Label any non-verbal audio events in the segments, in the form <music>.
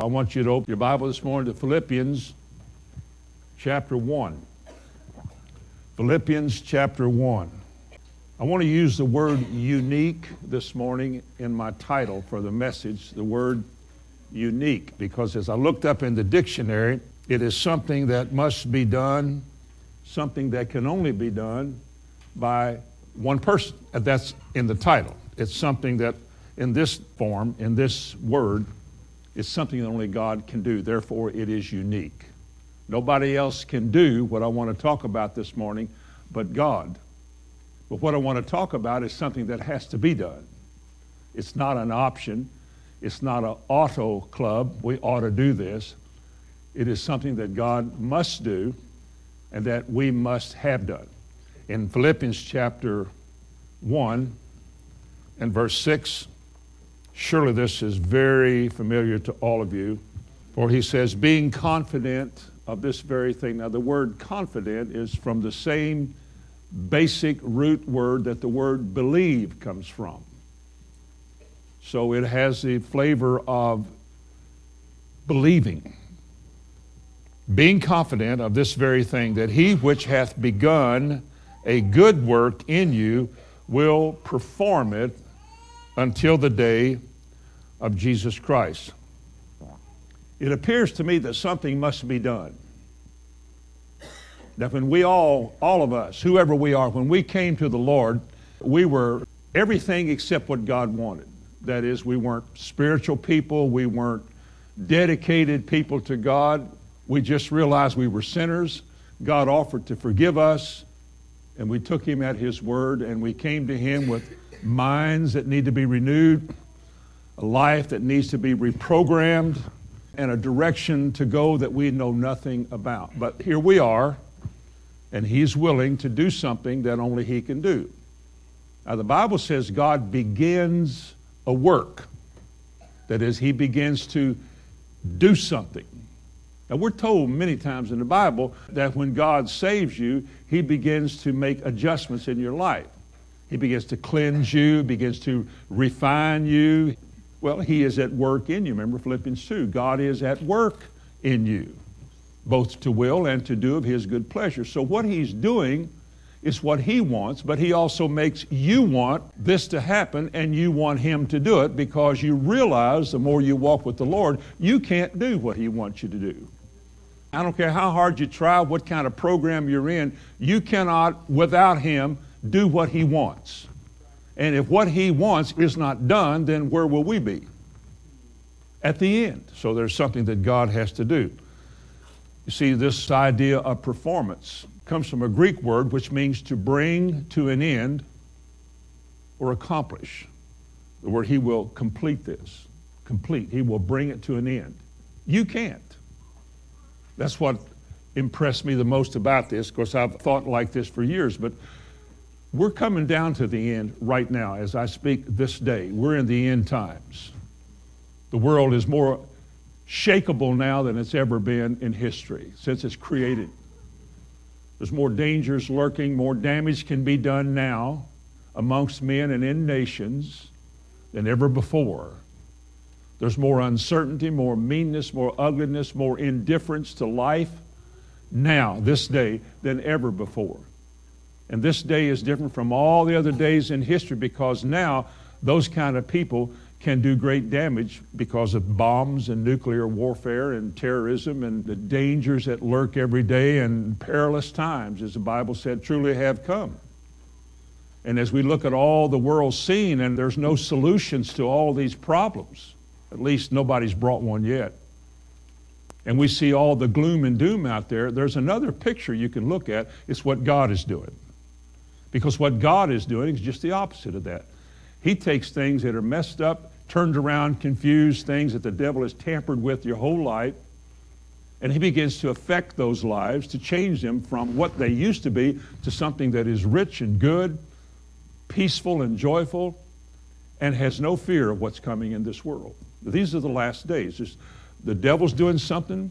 I want you to open your Bible this morning to Philippians chapter 1. Philippians chapter 1. I want to use the word unique this morning in my title for the message, the word unique, because as I looked up in the dictionary, it is something that must be done, something that can only be done by one person. That's in the title. It's something that in this form, in this word, is something that only God can do. Therefore, it is unique. Nobody else can do what I want to talk about this morning but God. But what I want to talk about is something that has to be done. It's not an option. It's not an auto club. We ought to do this. It is something that God must do and that we must have done. In Philippians chapter 1 and verse 6, surely this is very familiar to all of you, for he says, being confident of this very thing. Now, the word confident is from the same basic root word that the word believe comes from. So it has the flavor of believing. Being confident of this very thing, that he which hath begun a good work in you will perform it until the day of Jesus Christ. It appears to me that something must be done. That when we all, all of us, whoever we are, when we came to the Lord, we were everything except what God wanted. That is, we weren't spiritual people, we weren't dedicated people to God. We just realized we were sinners. God offered to forgive us, and we took Him at His word, and we came to Him with minds that need to be renewed, a life that needs to be reprogrammed, and a direction to go that we know nothing about. But here we are, and He's willing to do something that only He can do. Now, the Bible says God begins a work. That is, He begins to do something. Now, we're told many times in the Bible that when God saves you, He begins to make adjustments in your life. He begins to cleanse you, begins to refine you. Well, He is at work in you. Remember Philippians 2 God is at work in you, both to will and to do of His good pleasure. So, what He's doing is what He wants, but He also makes you want this to happen and you want Him to do it because you realize the more you walk with the Lord, you can't do what He wants you to do. I don't care how hard you try, what kind of program you're in, you cannot, without Him, do what He wants. And if what he wants is not done, then where will we be? At the end. So there's something that God has to do. You see, this idea of performance comes from a Greek word which means to bring to an end or accomplish. The word he will complete this. Complete. He will bring it to an end. You can't. That's what impressed me the most about this. Of course, I've thought like this for years, but we're coming down to the end right now as I speak this day. We're in the end times. The world is more shakable now than it's ever been in history since it's created. There's more dangers lurking, more damage can be done now amongst men and in nations than ever before. There's more uncertainty, more meanness, more ugliness, more indifference to life now, this day, than ever before. And this day is different from all the other days in history because now those kind of people can do great damage because of bombs and nuclear warfare and terrorism and the dangers that lurk every day and perilous times, as the Bible said, truly have come. And as we look at all the world scene, and there's no solutions to all these problems, at least nobody's brought one yet. And we see all the gloom and doom out there. There's another picture you can look at. It's what God is doing. Because what God is doing is just the opposite of that. He takes things that are messed up, turned around, confused, things that the devil has tampered with your whole life, and he begins to affect those lives to change them from what they used to be to something that is rich and good, peaceful and joyful, and has no fear of what's coming in this world. These are the last days. The devil's doing something,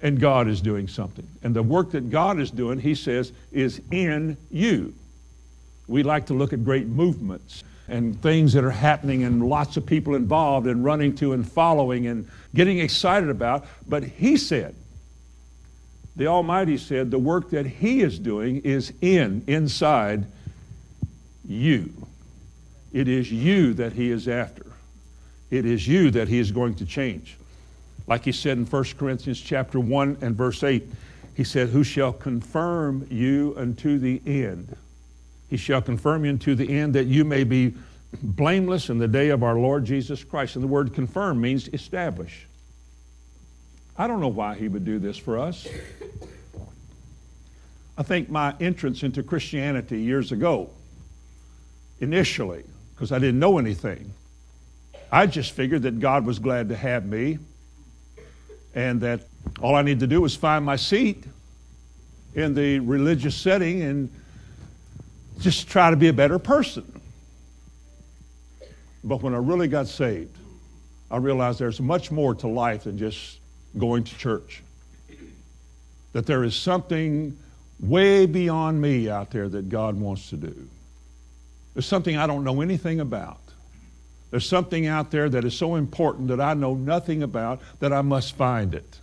and God is doing something. And the work that God is doing, he says, is in you. We like to look at great movements and things that are happening and lots of people involved and running to and following and getting excited about. But he said, the Almighty said, the work that he is doing is in, inside you. It is you that he is after. It is you that he is going to change. Like he said in 1 Corinthians chapter 1 and verse 8, he said, Who shall confirm you unto the end? He shall confirm you unto the end that you may be blameless in the day of our Lord Jesus Christ. And the word confirm means establish. I don't know why he would do this for us. I think my entrance into Christianity years ago, initially, because I didn't know anything, I just figured that God was glad to have me and that all I need to do was find my seat in the religious setting and just try to be a better person. But when I really got saved, I realized there's much more to life than just going to church. That there is something way beyond me out there that God wants to do. There's something I don't know anything about. There's something out there that is so important that I know nothing about that I must find it.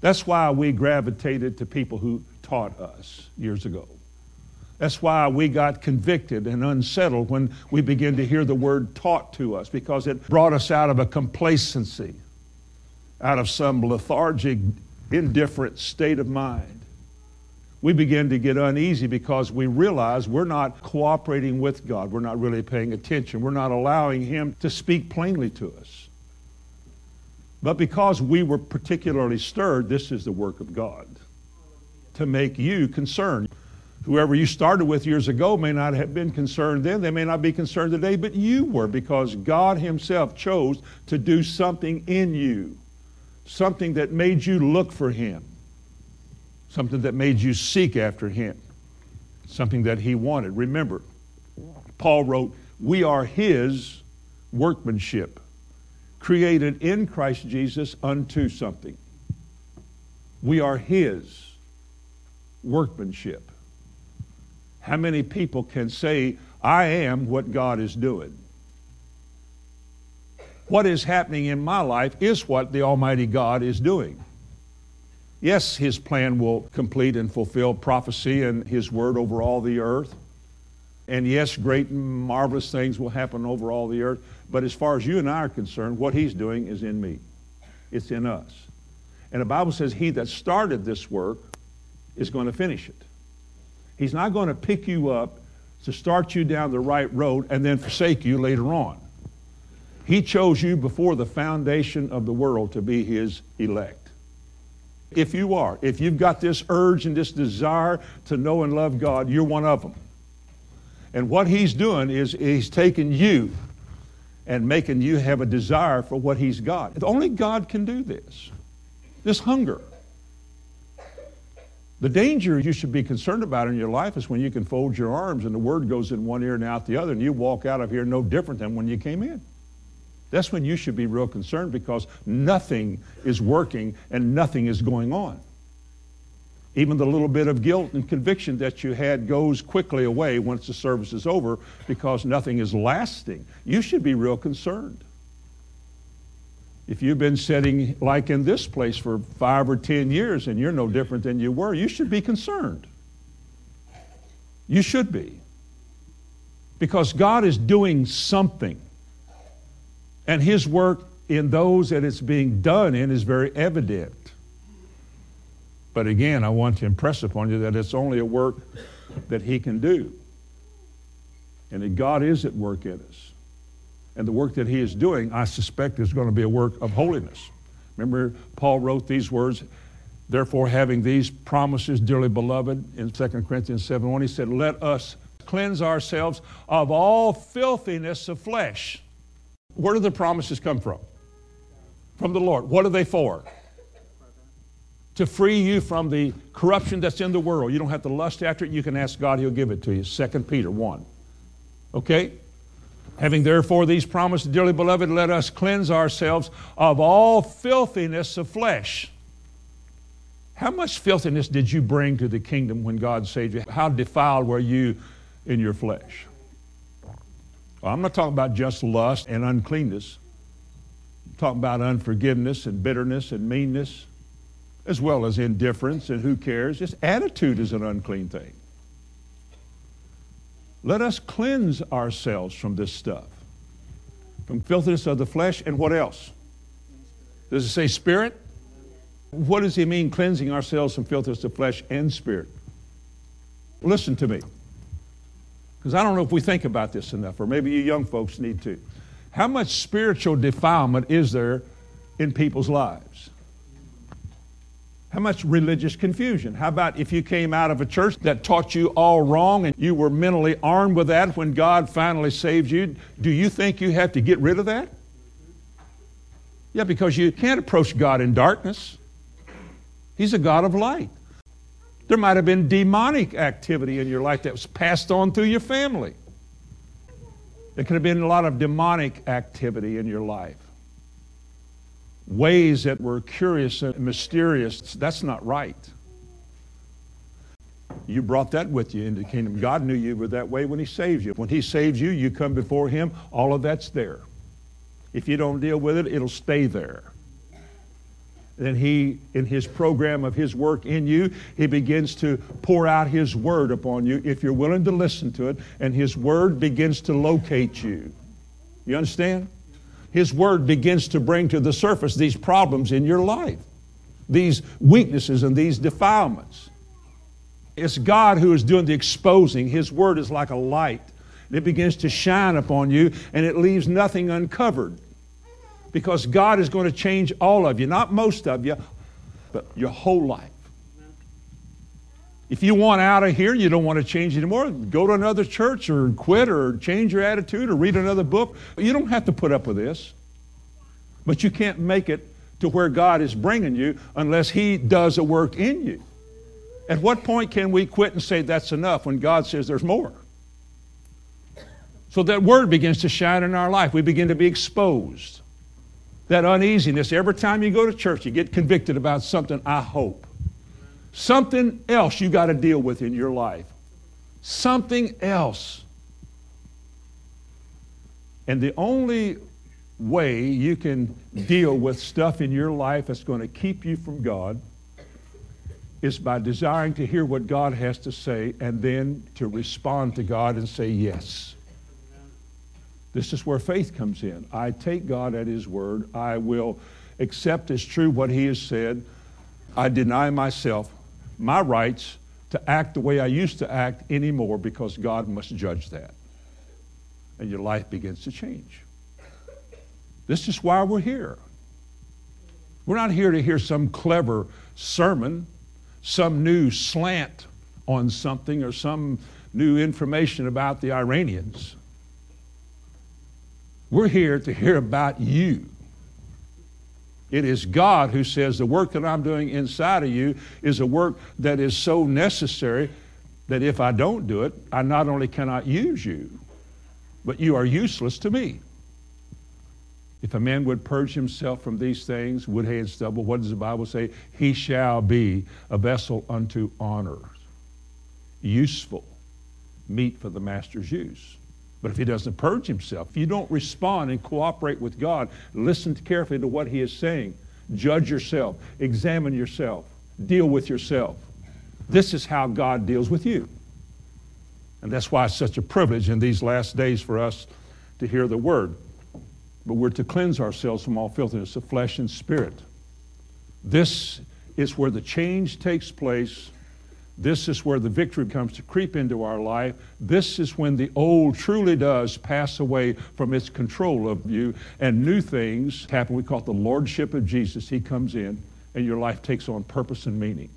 That's why we gravitated to people who taught us years ago. That's why we got convicted and unsettled when we began to hear the word taught to us because it brought us out of a complacency, out of some lethargic, indifferent state of mind. We begin to get uneasy because we realize we're not cooperating with God. We're not really paying attention. We're not allowing Him to speak plainly to us. But because we were particularly stirred, this is the work of God to make you concerned. Whoever you started with years ago may not have been concerned then. They may not be concerned today, but you were because God Himself chose to do something in you, something that made you look for Him, something that made you seek after Him, something that He wanted. Remember, Paul wrote, We are His workmanship, created in Christ Jesus unto something. We are His workmanship. How many people can say, I am what God is doing? What is happening in my life is what the Almighty God is doing. Yes, His plan will complete and fulfill prophecy and His word over all the earth. And yes, great and marvelous things will happen over all the earth. But as far as you and I are concerned, what He's doing is in me, it's in us. And the Bible says, He that started this work is going to finish it. He's not going to pick you up to start you down the right road and then forsake you later on. He chose you before the foundation of the world to be his elect. If you are, if you've got this urge and this desire to know and love God, you're one of them. And what he's doing is he's taking you and making you have a desire for what he's got. Only God can do this. This hunger. The danger you should be concerned about in your life is when you can fold your arms and the word goes in one ear and out the other, and you walk out of here no different than when you came in. That's when you should be real concerned because nothing is working and nothing is going on. Even the little bit of guilt and conviction that you had goes quickly away once the service is over because nothing is lasting. You should be real concerned. If you've been sitting like in this place for five or ten years and you're no different than you were, you should be concerned. You should be. Because God is doing something. And His work in those that it's being done in is very evident. But again, I want to impress upon you that it's only a work that He can do. And that God is at work in us. And the work that he is doing, I suspect, is going to be a work of holiness. Remember, Paul wrote these words, therefore, having these promises, dearly beloved, in 2 Corinthians 7 1, he said, Let us cleanse ourselves of all filthiness of flesh. Where do the promises come from? From the Lord. What are they for? To free you from the corruption that's in the world. You don't have to lust after it. You can ask God, He'll give it to you. 2 Peter 1. Okay? Having therefore these promises, dearly beloved, let us cleanse ourselves of all filthiness of flesh. How much filthiness did you bring to the kingdom when God saved you? How defiled were you in your flesh? Well, I'm not talking about just lust and uncleanness. I'm talking about unforgiveness and bitterness and meanness, as well as indifference and who cares. Just attitude is an unclean thing. Let us cleanse ourselves from this stuff, from filthiness of the flesh, and what else? Does it say spirit? What does he mean, cleansing ourselves from filthiness of flesh and spirit? Listen to me. Because I don't know if we think about this enough, or maybe you young folks need to. How much spiritual defilement is there in people's lives? How much religious confusion? How about if you came out of a church that taught you all wrong and you were mentally armed with that when God finally saved you? Do you think you have to get rid of that? Yeah, because you can't approach God in darkness. He's a God of light. There might have been demonic activity in your life that was passed on through your family. There could have been a lot of demonic activity in your life. Ways that were curious and mysterious. That's not right. You brought that with you into the kingdom. God knew you were that way when He saved you. When He saves you, you come before Him, all of that's there. If you don't deal with it, it'll stay there then he, in his program of his work in you, he begins to pour out his word upon you if you're willing to listen to it, and his word begins to locate you. You understand? His word begins to bring to the surface these problems in your life, these weaknesses and these defilements. It's God who is doing the exposing. His word is like a light. and It begins to shine upon you, and it leaves nothing uncovered because God is going to change all of you, not most of you, but your whole life. If you want out of here, you don't want to change anymore, go to another church or quit or change your attitude or read another book. You don't have to put up with this. But you can't make it to where God is bringing you unless He does a work in you. At what point can we quit and say that's enough when God says there's more? So that word begins to shine in our life. We begin to be exposed that uneasiness. Every time you go to church, you get convicted about something, I hope. Something else you got to deal with in your life. Something else. And the only way you can deal with stuff in your life that's going to keep you from God is by desiring to hear what God has to say and then to respond to God and say yes. This is where faith comes in. I take God at His word. I will accept as true what He has said. I deny myself my rights to act the way I used to act anymore because God must judge that. And your life begins to change. This is why we're here. We're not here to hear some clever sermon, some new slant on something, or some new information about the Iranians. We're here to hear about you. It is God who says the work that I'm doing inside of you is a work that is so necessary that if I don't do it, I not only cannot use you, but you are useless to me. If a man would purge himself from these things, wood, hay, and stubble, what does the Bible say? He shall be a vessel unto honor, useful, meet for the master's use. But if he doesn't purge himself, if you don't respond and cooperate with God, listen carefully to what he is saying, judge yourself, examine yourself, deal with yourself. This is how God deals with you. And that's why it's such a privilege in these last days for us to hear the word. But we're to cleanse ourselves from all filthiness of flesh and spirit. This is where the change takes place this is where the victory comes to creep into our life. This is when the old truly does pass away from its control of you and new things happen. We call it the lordship of Jesus. He comes in and your life takes on purpose and meaning.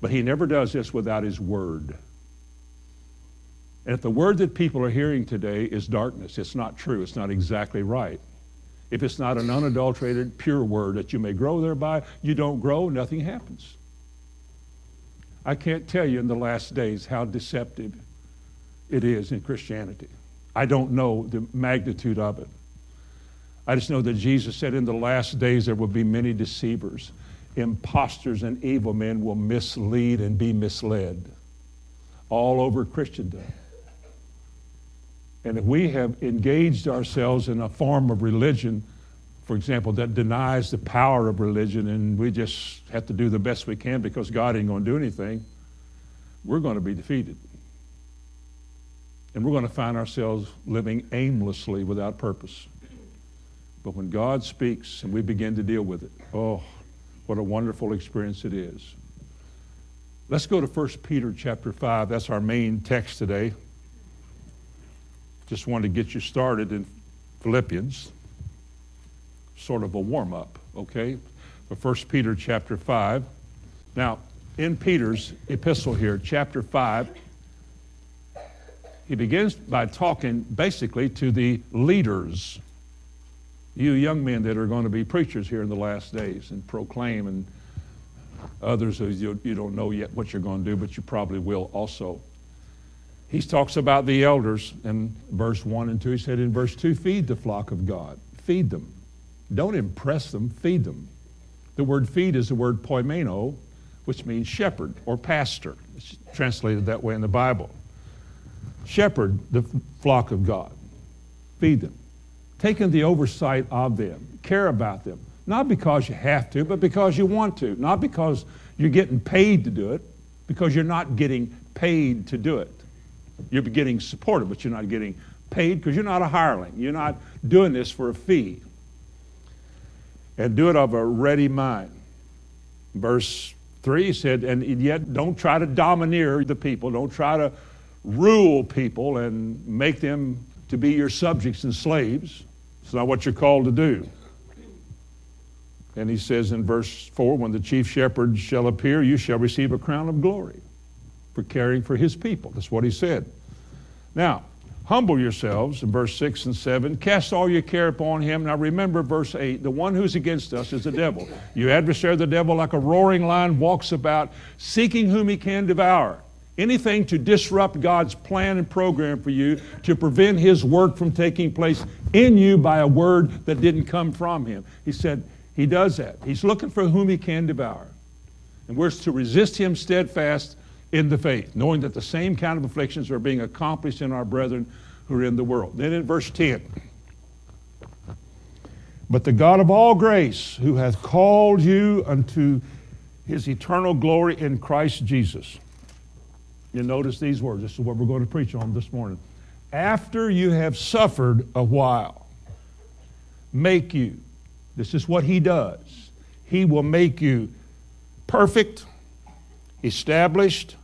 But he never does this without his word. And if the word that people are hearing today is darkness, it's not true, it's not exactly right. If it's not an unadulterated, pure word that you may grow thereby, you don't grow, nothing happens. I can't tell you in the last days how deceptive it is in Christianity. I don't know the magnitude of it. I just know that Jesus said in the last days there will be many deceivers. Impostors and evil men will mislead and be misled all over Christendom. And if we have engaged ourselves in a form of religion, for example, that denies the power of religion and we just have to do the best we can because God ain't going to do anything, we're going to be defeated. And we're going to find ourselves living aimlessly without purpose. But when God speaks and we begin to deal with it, oh, what a wonderful experience it is. Let's go to 1 Peter chapter 5. That's our main text today. Just wanted to get you started in Philippians. Sort of a warm up, okay? But 1 Peter chapter 5. Now, in Peter's epistle here, chapter 5, he begins by talking basically to the leaders, you young men that are going to be preachers here in the last days and proclaim, and others who you, you don't know yet what you're going to do, but you probably will also. He talks about the elders in verse 1 and 2. He said in verse 2, feed the flock of God. Feed them. Don't impress them, feed them. The word feed is the word poimaino, which means shepherd or pastor. It's translated that way in the Bible. Shepherd the flock of God. Feed them. Taking the oversight of them. Care about them. Not because you have to, but because you want to. Not because you're getting paid to do it, because you're not getting paid to do it. You're getting supported, but you're not getting paid because you're not a hireling. You're not doing this for a fee. And do it of a ready mind. Verse 3 said, and yet don't try to domineer the people. Don't try to rule people and make them to be your subjects and slaves. It's not what you're called to do. And he says in verse 4 when the chief shepherd shall appear, you shall receive a crown of glory for caring for his people. That's what he said. Now, humble yourselves in verse 6 and 7. Cast all your care upon him. Now remember verse 8 the one who's against us is the devil. Your adversary, the devil, like a roaring lion, walks about seeking whom he can devour. Anything to disrupt God's plan and program for you, to prevent his work from taking place in you by a word that didn't come from him. He said he does that. He's looking for whom he can devour. And we're to resist him steadfast in the faith, knowing that the same kind of afflictions are being accomplished in our brethren who are in the world. Then in verse 10, but the God of all grace, who hath called you unto his eternal glory in Christ Jesus. You notice these words. This is what we're going to preach on this morning. After you have suffered a while, make you. This is what he does. He will make you perfect, established,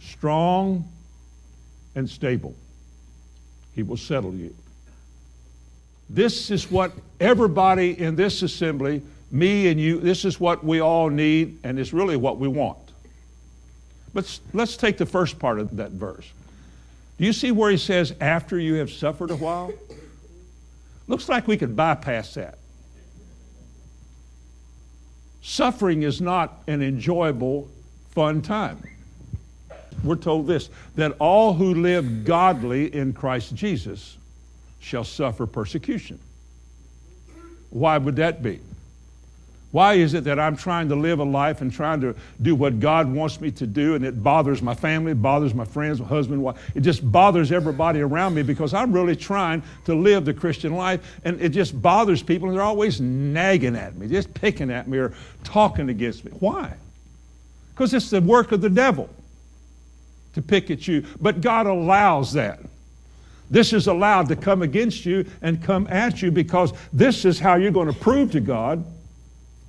strong, and stable. He will settle you. This is what everybody in this assembly, me and you, this is what we all need, and it's really what we want. But let's take the first part of that verse. Do you see where he says, after you have suffered a while? Looks like we could bypass that. Suffering is not an enjoyable, fun time. We're told this that all who live godly in Christ Jesus shall suffer persecution. Why would that be? Why is it that I'm trying to live a life and trying to do what God wants me to do and it bothers my family, it bothers my friends, my husband, wife. It just bothers everybody around me because I'm really trying to live the Christian life and it just bothers people and they're always nagging at me, just picking at me or talking against me. Why? Because it's the work of the devil to pick at you. But God allows that. This is allowed to come against you and come at you because this is how you're going to prove to God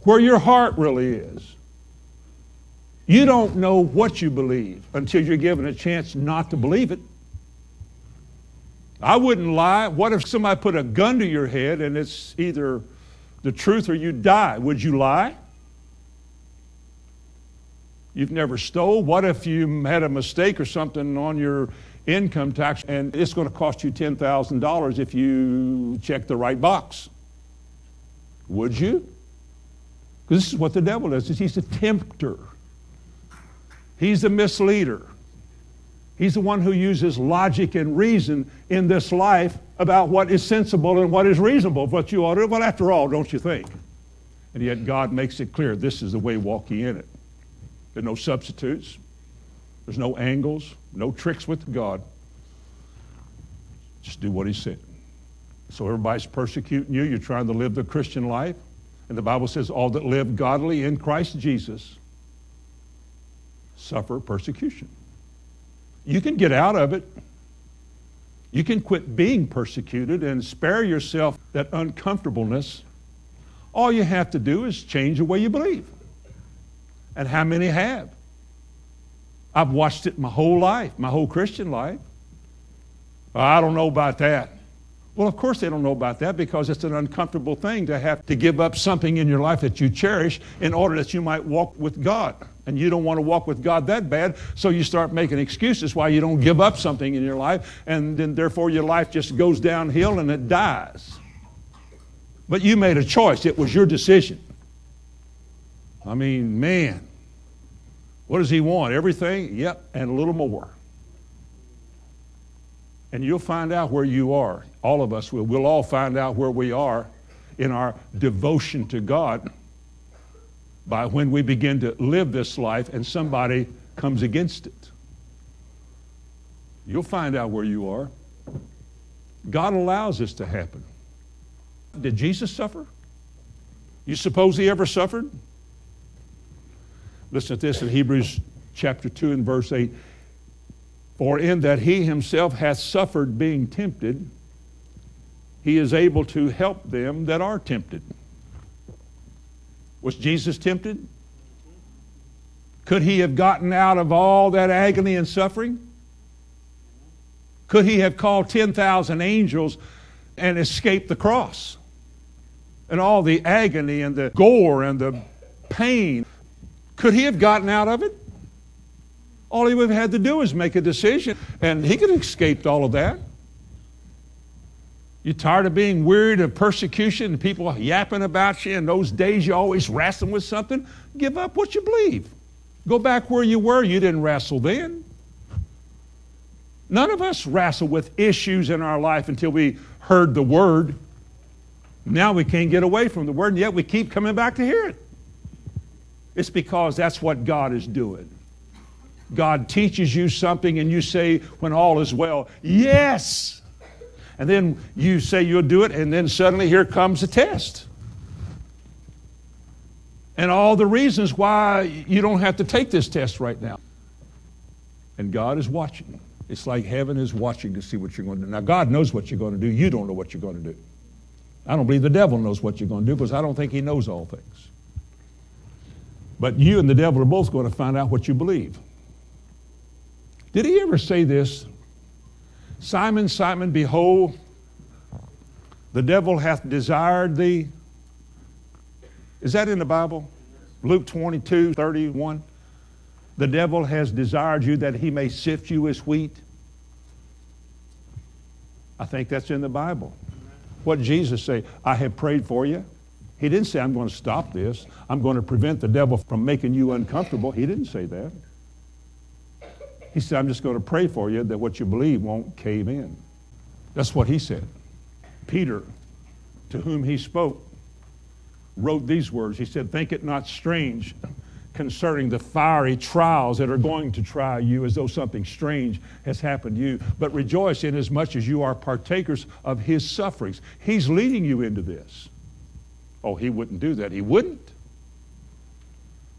where your heart really is. You don't know what you believe until you're given a chance not to believe it. I wouldn't lie. What if somebody put a gun to your head and it's either the truth or you die? Would you lie? You've never stole. What if you had a mistake or something on your income tax and it's going to cost you $10,000 if you check the right box? Would you? Because this is what the devil does. Is He's a tempter. He's a misleader. He's the one who uses logic and reason in this life about what is sensible and what is reasonable, what you ought to do. Well, after all, don't you think? And yet God makes it clear this is the way, walk ye in it. There are no substitutes. There's no angles, no tricks with God. Just do what he said. So everybody's persecuting you. You're trying to live the Christian life. And the Bible says, all that live godly in Christ Jesus suffer persecution. You can get out of it. You can quit being persecuted and spare yourself that uncomfortableness. All you have to do is change the way you believe. And how many have? I've watched it my whole life, my whole Christian life. I don't know about that. Well, of course they don't know about that because it's an uncomfortable thing to have to give up something in your life that you cherish in order that you might walk with God. And you don't want to walk with God that bad, so you start making excuses why you don't give up something in your life, and then therefore your life just goes downhill and it dies. But you made a choice, it was your decision. I mean, man, what does he want? Everything? Yep, and a little more. And you'll find out where you are. All of us will. We'll all find out where we are in our devotion to God by when we begin to live this life and somebody comes against it. You'll find out where you are. God allows this to happen. Did Jesus suffer? You suppose he ever suffered? Listen to this in Hebrews chapter 2 and verse 8. For in that he himself hath suffered being tempted, he is able to help them that are tempted. Was Jesus tempted? Could he have gotten out of all that agony and suffering? Could he have called 10,000 angels and escaped the cross? And all the agony and the gore and the pain. Could he have gotten out of it? All he would have had to do is make a decision, and he could have escaped all of that. You tired of being wearied of persecution and people yapping about you? In those days, you always wrestling with something. Give up what you believe. Go back where you were. You didn't wrestle then. None of us wrestle with issues in our life until we heard the word. Now we can't get away from the word, and yet we keep coming back to hear it. It's because that's what God is doing. God teaches you something, and you say, when all is well, Yes and then you say you'll do it, and then suddenly here comes a test. And all the reasons why you don't have to take this test right now. And God is watching. It's like heaven is watching to see what you're going to do. Now, God knows what you're going to do. You don't know what you're going to do. I don't believe the devil knows what you're going to do because I don't think he knows all things. But you and the devil are both going to find out what you believe. Did he ever say this? Simon, Simon, behold, the devil hath desired thee. Is that in the Bible? Luke 22, 31. The devil has desired you that he may sift you as wheat. I think that's in the Bible. What Jesus say? I have prayed for you. He didn't say, I'm going to stop this. I'm going to prevent the devil from making you uncomfortable. He didn't say that. He said, I'm just going to pray for you that what you believe won't cave in. That's what he said. Peter, to whom he spoke, wrote these words. He said, Think it not strange concerning the fiery trials that are going to try you as though something strange has happened to you, but rejoice in as much as you are partakers of his sufferings. He's leading you into this. Oh, he wouldn't do that. He wouldn't.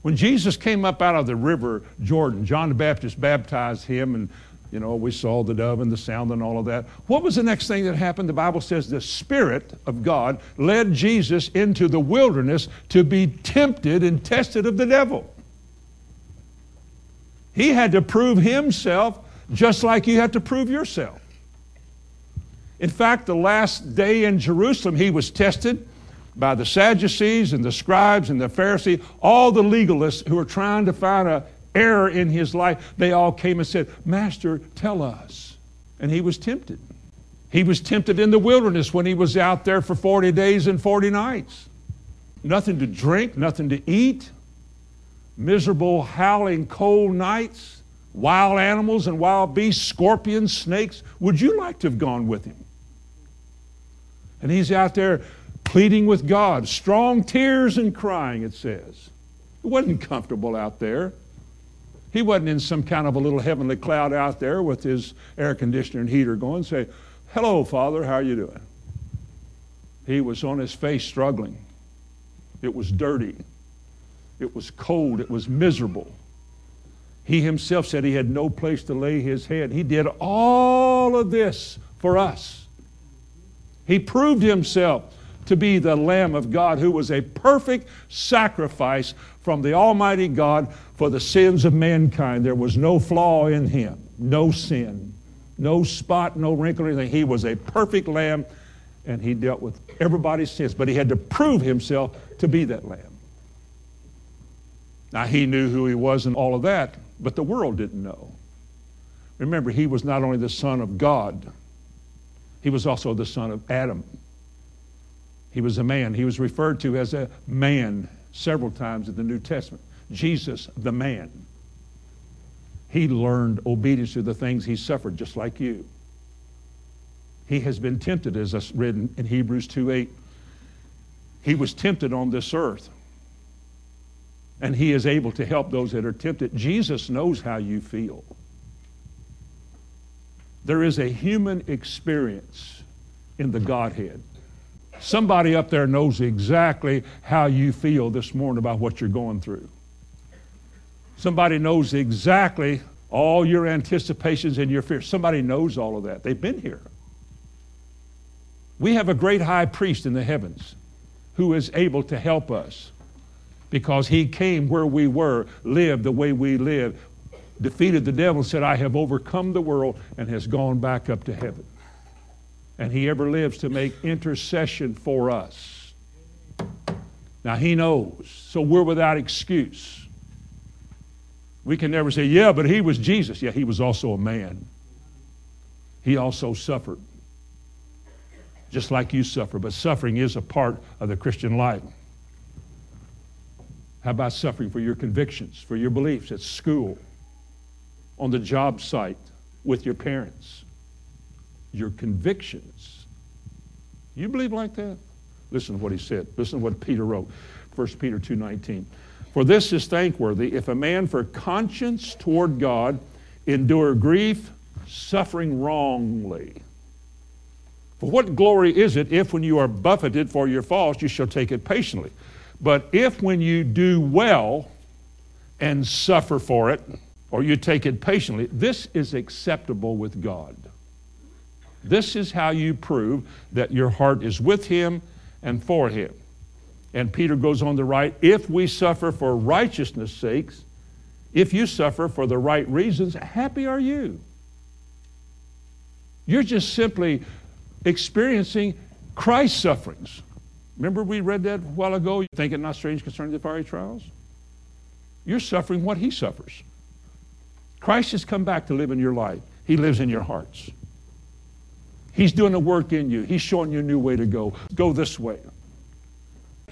When Jesus came up out of the river Jordan, John the Baptist baptized him, and you know, we saw the dove and the sound and all of that. What was the next thing that happened? The Bible says the Spirit of God led Jesus into the wilderness to be tempted and tested of the devil. He had to prove himself just like you have to prove yourself. In fact, the last day in Jerusalem, he was tested by the Sadducees and the scribes and the Pharisees, all the legalists who were trying to find an error in his life, they all came and said, Master, tell us. And he was tempted. He was tempted in the wilderness when he was out there for 40 days and 40 nights. Nothing to drink, nothing to eat, miserable, howling, cold nights, wild animals and wild beasts, scorpions, snakes. Would you like to have gone with him? And he's out there pleading with God, strong tears and crying, it says. It wasn't comfortable out there. He wasn't in some kind of a little heavenly cloud out there with his air conditioner and heater going, say, Hello, Father, how are you doing? He was on his face struggling. It was dirty. It was cold. It was miserable. He himself said he had no place to lay his head. He did all of this for us. He proved himself to be the Lamb of God who was a perfect sacrifice from the Almighty God for the sins of mankind. There was no flaw in him, no sin, no spot, no wrinkle, anything. He was a perfect Lamb and he dealt with everybody's sins, but he had to prove himself to be that Lamb. Now, he knew who he was and all of that, but the world didn't know. Remember, he was not only the Son of God, he was also the son of Adam. He was a man. He was referred to as a man several times in the New Testament. Jesus, the man. He learned obedience to the things he suffered, just like you. He has been tempted, as us written in Hebrews 2:8. He was tempted on this earth. And he is able to help those that are tempted. Jesus knows how you feel. There is a human experience in the Godhead. Somebody up there knows exactly how you feel this morning about what you're going through. Somebody knows exactly all your anticipations and your fears. Somebody knows all of that. They've been here. We have a great high priest in the heavens who is able to help us because he came where we were, lived the way we live, defeated the devil said, I have overcome the world and has gone back up to heaven. And he ever lives to make intercession for us. Now he knows, so we're without excuse. We can never say, yeah, but he was Jesus. Yeah, he was also a man. He also suffered, just like you suffer, but suffering is a part of the Christian life. How about suffering for your convictions, for your beliefs at school, on the job site with your parents, your convictions. You believe like that? Listen to what he said. Listen to what Peter wrote. 1 Peter 2:19. For this is thankworthy if a man for conscience toward God endure grief, suffering wrongly. For what glory is it if when you are buffeted for your faults you shall take it patiently? But if when you do well and suffer for it, or you take it patiently, this is acceptable with God. This is how you prove that your heart is with Him and for Him. And Peter goes on to write if we suffer for righteousness' sakes, if you suffer for the right reasons, happy are you. You're just simply experiencing Christ's sufferings. Remember, we read that a while ago? Think it not strange concerning the fiery trials? You're suffering what he suffers. Christ has come back to live in your life. He lives in your hearts. He's doing a work in you. He's showing you a new way to go. Go this way.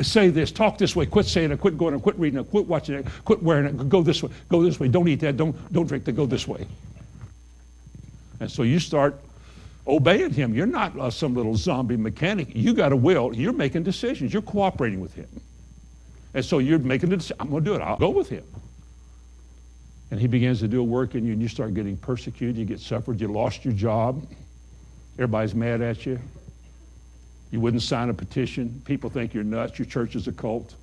Say this, talk this way, quit saying it, quit going it, quit reading it, quit watching it, quit wearing it, go this way, go this way, don't eat that, don't, don't drink that, go this way. And so you start obeying him. You're not uh, some little zombie mechanic. You got a will. You're making decisions. You're cooperating with him. And so you're making the decision. I'm going to do it. I'll go with him and he begins to do a work in you and you start getting persecuted, you get suffered, you lost your job, everybody's mad at you. You wouldn't sign a petition. People think you're nuts. Your church is a cult.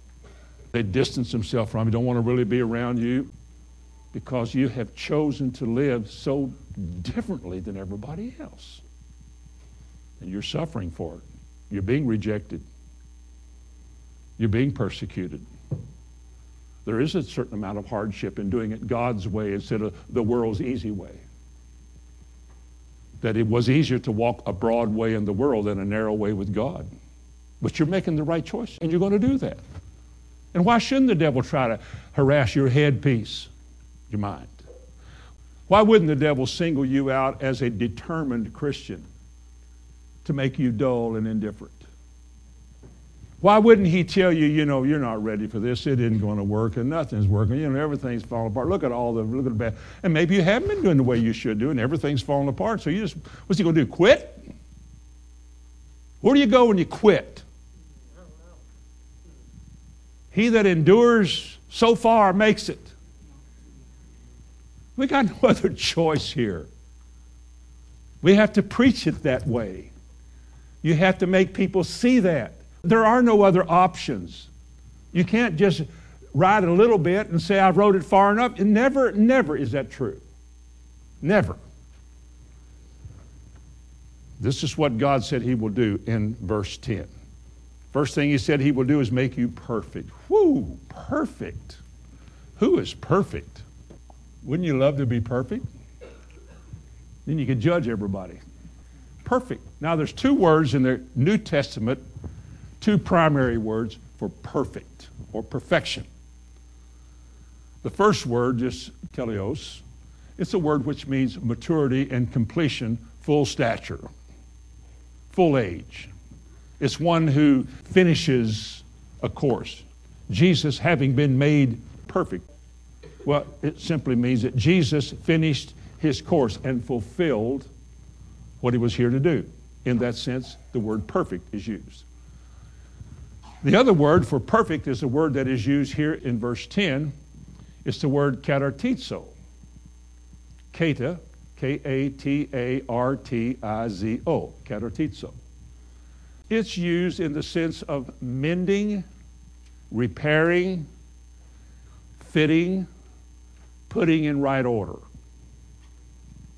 They distance themselves from you, don't want to really be around you because you have chosen to live so differently than everybody else. And you're suffering for it. You're being rejected. You're being persecuted. There is a certain amount of hardship in doing it God's way instead of the world's easy way. That it was easier to walk a broad way in the world than a narrow way with God. But you're making the right choice, and you're going to do that. And why shouldn't the devil try to harass your headpiece, your mind? Why wouldn't the devil single you out as a determined Christian to make you dull and indifferent? Why wouldn't he tell you, you know, you're not ready for this, it isn't going to work, and nothing's working, you know, everything's falling apart. Look at all the, look at the bad. And maybe you haven't been doing the way you should do, and everything's falling apart. So you just, what's he going to do, quit? Where do you go when you quit? He that endures so far makes it. We got no <laughs> other choice here. We have to preach it that way. You have to make people see that. There are no other options. You can't just write a little bit and say, I've wrote it far enough. And never, never is that true. Never. This is what God said He will do in verse 10. First thing He said He will do is make you perfect. Whoo, perfect. Who is perfect? Wouldn't you love to be perfect? Then you could judge everybody. Perfect. Now, there's two words in the New Testament, two primary words for perfect or perfection. The first word, just teleos, it's a word which means maturity and completion, full stature, full age. It's one who finishes a course. Jesus having been made perfect. Well, it simply means that Jesus finished his course and fulfilled what he was here to do. In that sense, the word perfect is used. The other word for perfect is a word that is used here in verse 10. It's the word katartizo. Kata, K A T A R T I Z O, katartizo. It's used in the sense of mending, repairing, fitting, putting in right order.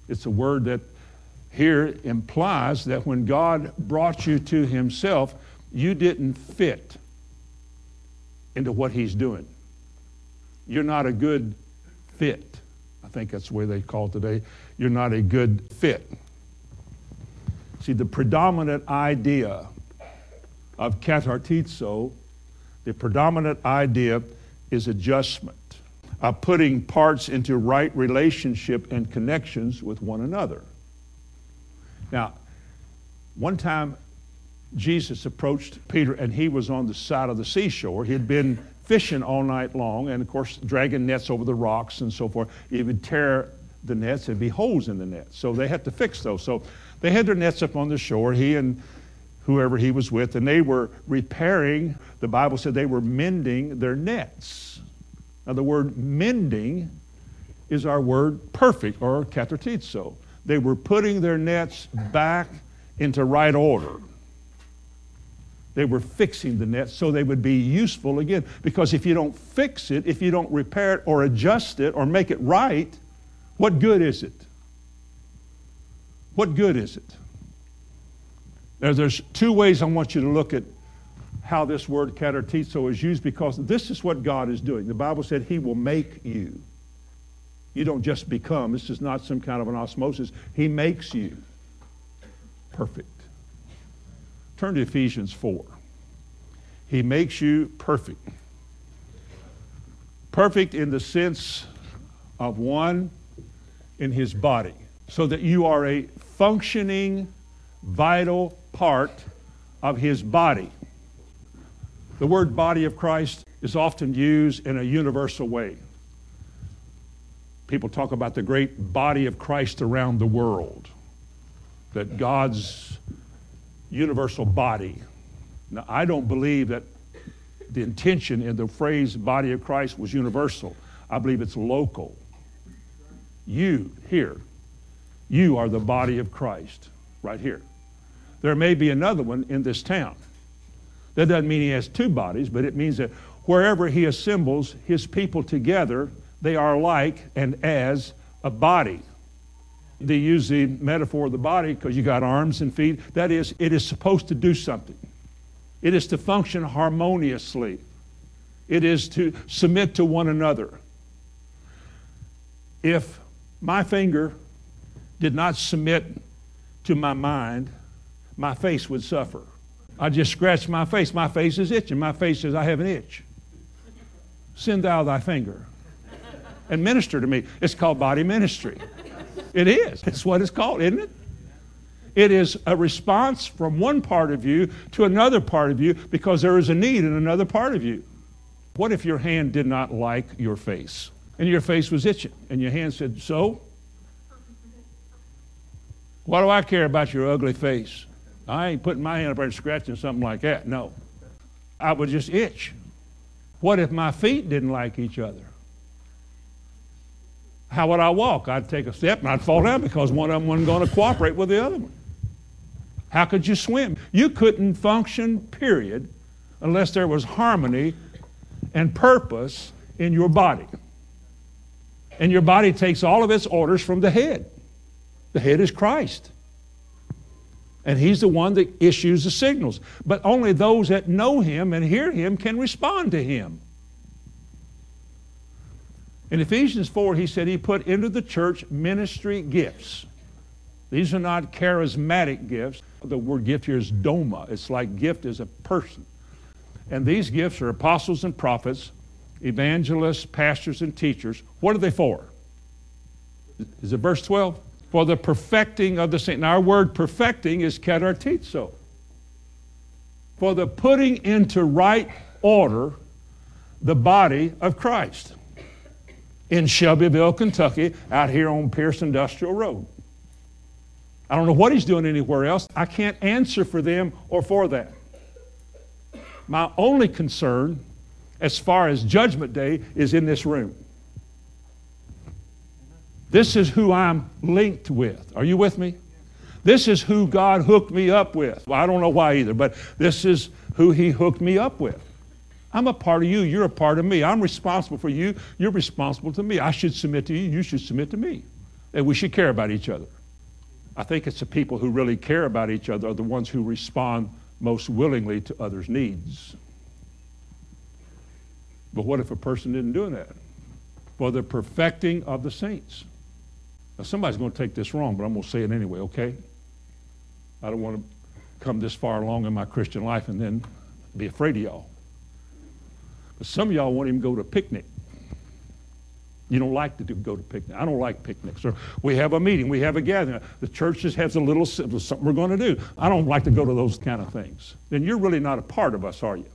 It's a word that here implies that when God brought you to Himself, you didn't fit into what He's doing. You're not a good fit. I think that's the way they call it today. You're not a good fit. See, the predominant idea of katartizo, the predominant idea is adjustment, of putting parts into right relationship and connections with one another. Now, one time Jesus approached Peter and he was on the side of the seashore. He had been fishing all night long and, of course, dragging nets over the rocks and so forth. He would tear the nets, there'd be holes in the nets. So they had to fix those. So they had their nets up on the shore, he and whoever he was with, and they were repairing, the Bible said they were mending their nets. Now, the word mending is our word perfect or katartizo. They were putting their nets back into right order. They were fixing the net so they would be useful again. Because if you don't fix it, if you don't repair it or adjust it or make it right, what good is it? What good is it? Now, there's two ways I want you to look at how this word katartizo is used because this is what God is doing. The Bible said He will make you. You don't just become. This is not some kind of an osmosis. He makes you perfect. Turn to Ephesians 4. He makes you perfect. Perfect in the sense of one in his body, so that you are a functioning, vital part of his body. The word body of Christ is often used in a universal way. People talk about the great body of Christ around the world, that God's universal body. Now, I don't believe that the intention in the phrase body of Christ was universal. I believe it's local. You, here, you are the body of Christ, right here. There may be another one in this town. That doesn't mean he has two bodies, but it means that wherever he assembles his people together, they are like and as a body they use the metaphor of the body because you got arms and feet. That is, it is supposed to do something. It is to function harmoniously. It is to submit to one another. If my finger did not submit to my mind, my face would suffer. I just scratch my face. My face is itching. My face says, I have an itch. Send thou thy finger and minister to me. It's called body ministry. It is. It's what it's called, isn't it? It is a response from one part of you to another part of you because there is a need in another part of you. What if your hand did not like your face and your face was itching and your hand said, So? What do I care about your ugly face? I ain't putting my hand up there and scratching something like that. No. I would just itch. What if my feet didn't like each other? How would I walk? I'd take a step and I'd fall down because one of them wasn't going to cooperate with the other one. How could you swim? You couldn't function, period, unless there was harmony and purpose in your body. And your body takes all of its orders from the head. The head is Christ. And he's the one that issues the signals. But only those that know him and hear him can respond to him. In Ephesians 4, he said he put into the church ministry gifts. These are not charismatic gifts. The word gift here is doma. It's like gift is a person. And these gifts are apostles and prophets, evangelists, pastors, and teachers. What are they for? Is it verse 12? For the perfecting of the saint. Now, our word perfecting is katartizo. For the putting into right order the body of Christ in Shelbyville, Kentucky, out here on Pierce Industrial Road. I don't know what he's doing anywhere else. I can't answer for them or for that. My only concern, as far as Judgment Day, is in this room. This is who I'm linked with. Are you with me? This is who God hooked me up with. Well, I don't know why either, but this is who He hooked me up with. I'm a part of you. You're a part of me. I'm responsible for you. You're responsible to me. I should submit to you. You should submit to me. And we should care about each other. I think it's the people who really care about each other are the ones who respond most willingly to others' needs. But what if a person didn't do that? For the perfecting of the saints. Now, somebody's going to take this wrong, but I'm going to say it anyway, okay? I don't want to come this far along in my Christian life and then be afraid of y'all. Some of y'all won't even go to a picnic. You don't like to do, go to picnic. I don't like picnics. Or we have a meeting, we have a gathering. The church just has a little something we're going to do. I don't like to go to those kind of things. Then you're really not a part of us, are you?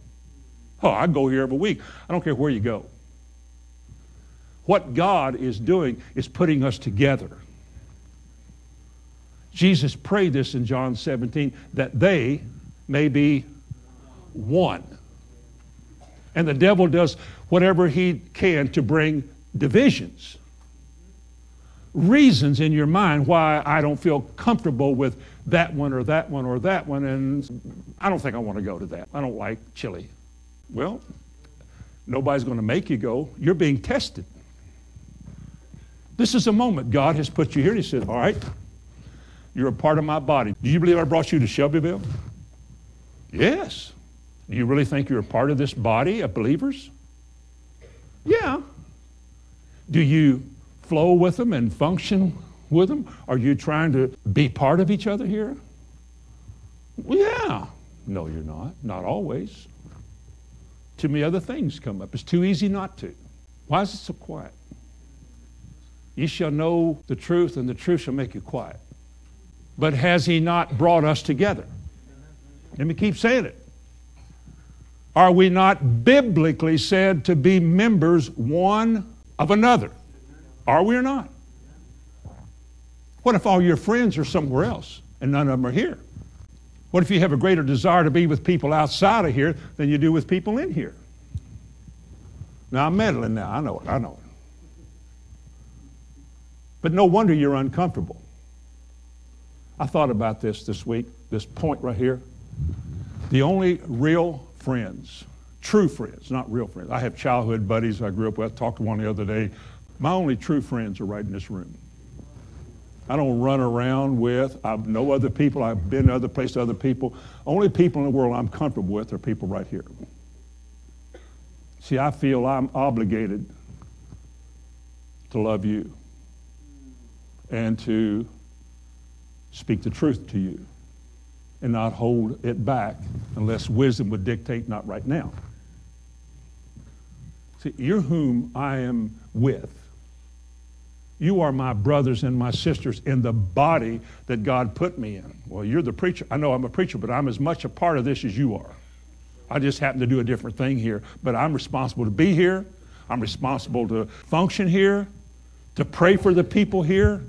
Oh, I go here every week. I don't care where you go. What God is doing is putting us together. Jesus prayed this in John 17 that they may be one. And the devil does whatever he can to bring divisions. Reasons in your mind why I don't feel comfortable with that one or that one or that one, and I don't think I want to go to that. I don't like chili. Well, nobody's going to make you go. You're being tested. This is a moment. God has put you here. He said, All right, you're a part of my body. Do you believe I brought you to Shelbyville? Yes. Do you really think you're a part of this body of believers? Yeah. Do you flow with them and function with them? Are you trying to be part of each other here? Yeah. No, you're not. Not always. Too many other things come up. It's too easy not to. Why is it so quiet? Ye shall know the truth, and the truth shall make you quiet. But has He not brought us together? Let me keep saying it. Are we not biblically said to be members one of another? Are we or not? What if all your friends are somewhere else and none of them are here? What if you have a greater desire to be with people outside of here than you do with people in here? Now I'm meddling now. I know it. I know it. But no wonder you're uncomfortable. I thought about this this week, this point right here. The only real friends, true friends, not real friends. I have childhood buddies I grew up with. I talked to one the other day. My only true friends are right in this room. I don't run around with. I know other people. I've been to other places, other people. Only people in the world I'm comfortable with are people right here. See, I feel I'm obligated to love you and to speak the truth to you and not hold it back unless wisdom would dictate not right now. See, you're whom I am with. You are my brothers and my sisters in the body that God put me in. Well, you're the preacher. I know I'm a preacher, but I'm as much a part of this as you are. I just happen to do a different thing here, but I'm responsible to be here. I'm responsible to function here, to pray for the people here,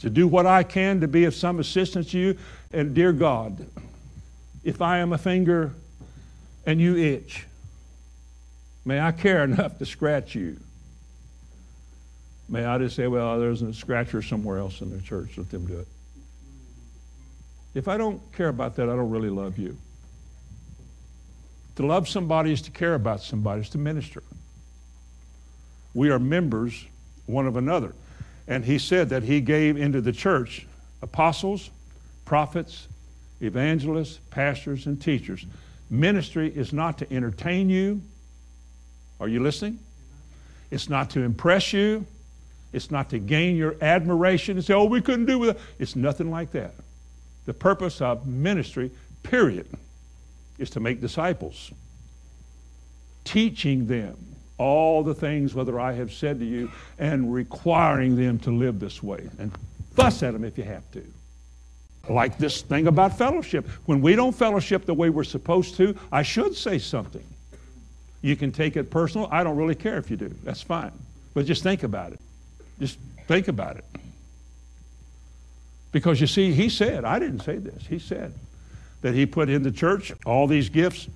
to do what I can to be of some assistance to you. And dear God, if I am a finger and you itch, may I care <laughs> enough to scratch you May I just say, well, there's a scratcher somewhere else in the church. Let them do it. If I don't care about that, I don't really love you. To love somebody is to care about somebody, is to minister. We are members one of another. And he said that he gave into the church apostles, prophets, evangelists, pastors, and teachers. Ministry is not to entertain you. Are you listening? It's not to impress you. It's not to gain your admiration and say, oh, we couldn't do it. It's nothing like that. The purpose of ministry, period, is to make disciples, teaching them all the things whether I have said to you and requiring them to live this way. And fuss at them if you have to. Like this thing about fellowship. When we don't fellowship the way we're supposed to, I should say something. You can take it personal. I don't really care if you do. That's fine. But just think about it. Just think about it. Because you see, he said, I didn't say this, he said that he put in the church all these gifts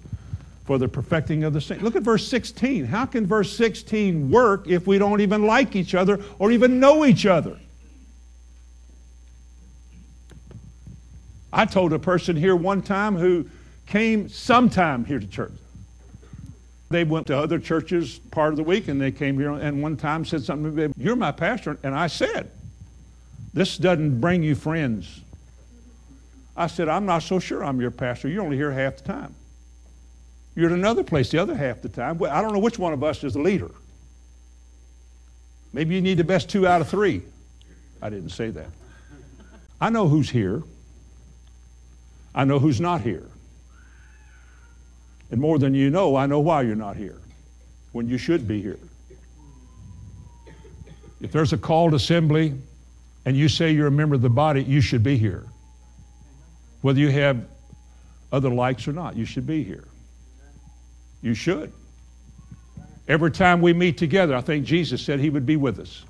for the perfecting of the saints. Look at verse 16. How can verse 16 work if we don't even like each other or even know each other? I told a person here one time who came sometime here to church. They went to other churches part of the week and they came here and one time said something to me, You're my pastor. And I said, This doesn't bring you friends. I said, I'm not so sure I'm your pastor. You're only here half the time. You're at another place the other half the time. Well, I don't know which one of us is the leader. Maybe you need the best two out of three. I didn't say that. I know who's here. I know who's not here. And more than you know, I know why you're not here when you should be here. If there's a called assembly and you say you're a member of the body, you should be here. Whether you have other likes or not, you should be here. You should. Every time we meet together, I think Jesus said he would be with us.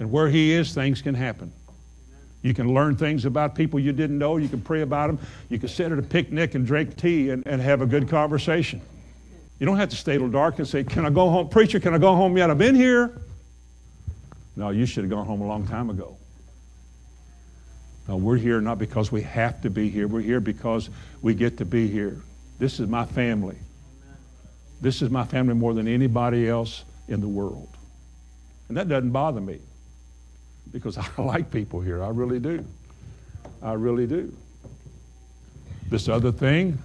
And where he is, things can happen. You can learn things about people you didn't know. You can pray about them. You can sit at a picnic and drink tea and, and have a good conversation. You don't have to stay till dark and say, Can I go home? Preacher, can I go home yet? I've been here. No, you should have gone home a long time ago. No, we're here not because we have to be here. We're here because we get to be here. This is my family. This is my family more than anybody else in the world. And that doesn't bother me because <laughs> I like people here. I really do. I really do. This other thing,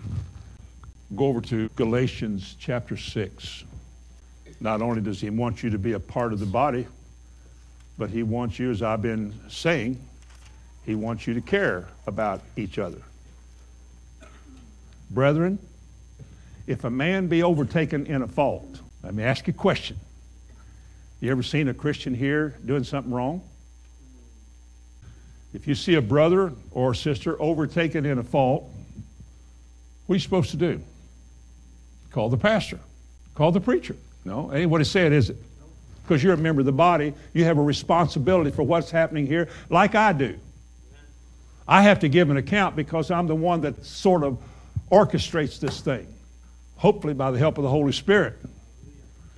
go over to Galatians chapter 6. Not only does he want you to be a part of the body, but he wants you, as I've been saying, he wants you to care about each other. Brethren, if a man be overtaken in a fault, let me ask you a question. You ever seen a Christian here doing something wrong? If you see a brother or sister overtaken in a fault, what are you supposed to do? Call the pastor. Call the preacher. No, ain't what he said, is it? Because you're a member of the body, you have a responsibility for what's happening here, like I do. I have to give an account because I'm the one that sort of orchestrates this thing, hopefully by the help of the Holy Spirit.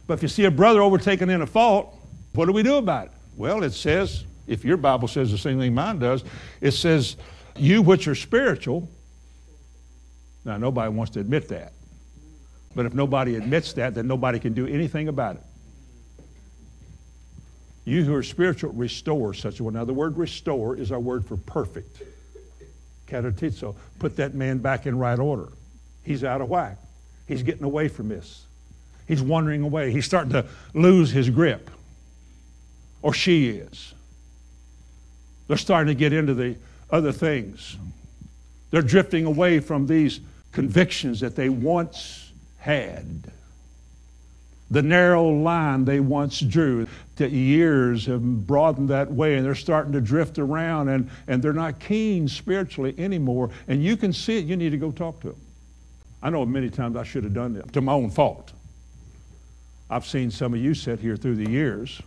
But if you see a brother overtaken in a fault, what do we do about it? Well, it says if your Bible says the same thing mine does, it says, You which are spiritual. Now, nobody wants to admit that. But if nobody admits that, then nobody can do anything about it. You who are spiritual, restore such a one. Now, the word restore is our word for perfect. Katartizo. Put that man back in right order. He's out of whack. He's getting away from this. He's wandering away. He's starting to lose his grip. Or she is. They're starting to get into the other things. They're drifting away from these convictions that they once had. The narrow line they once drew. The years have broadened that way, and they're starting to drift around, and, and they're not keen spiritually anymore. And you can see it. You need to go talk to them. I know many times I should have done that to my own fault. I've seen some of you sit here through the years,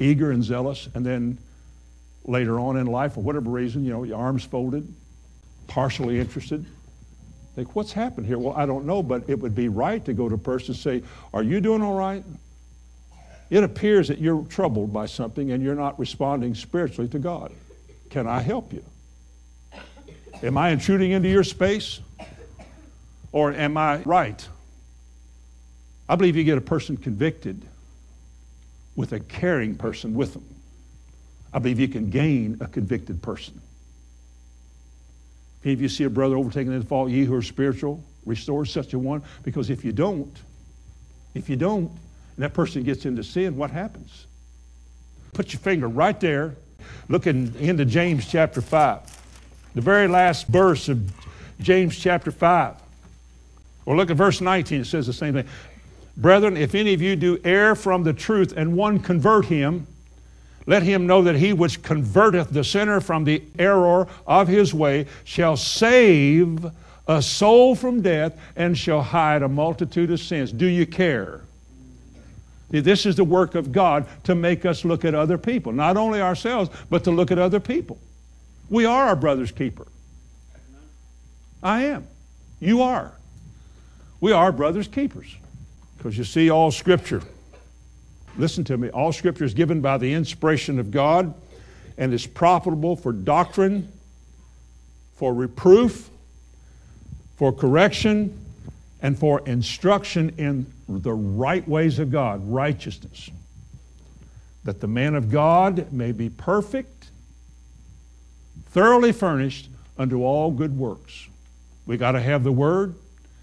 eager and zealous, and then later on in life, for whatever reason, you know, your arms folded, partially interested. Think, what's happened here? Well, I don't know, but it would be right to go to a person and say, Are you doing all right? It appears that you're troubled by something and you're not responding spiritually to God. Can I help you? Am I intruding into your space? Or am I right? I believe you get a person convicted with a caring person with them. I believe you can gain a convicted person. If you see a brother overtaken in the fault, ye who are spiritual, restore such a one. Because if you don't, if you don't, and that person gets into sin, what happens? Put your finger right there. Look in, into James chapter 5. The very last verse of James chapter 5. Or look at verse 19, it says the same thing. Brethren, if any of you do err from the truth and one convert him, let him know that he which converteth the sinner from the error of his way shall save a soul from death and shall hide a multitude of sins. Do you care? This is the work of God to make us look at other people, not only ourselves, but to look at other people. We are our brother's keeper. I am. You are. We are brother's keepers. Because you see, all Scripture, listen to me, all Scripture is given by the inspiration of God and is profitable for doctrine, for reproof, for correction, and for instruction in the right ways of God, righteousness, that the man of God may be perfect, thoroughly furnished unto all good works. We got to have the Word,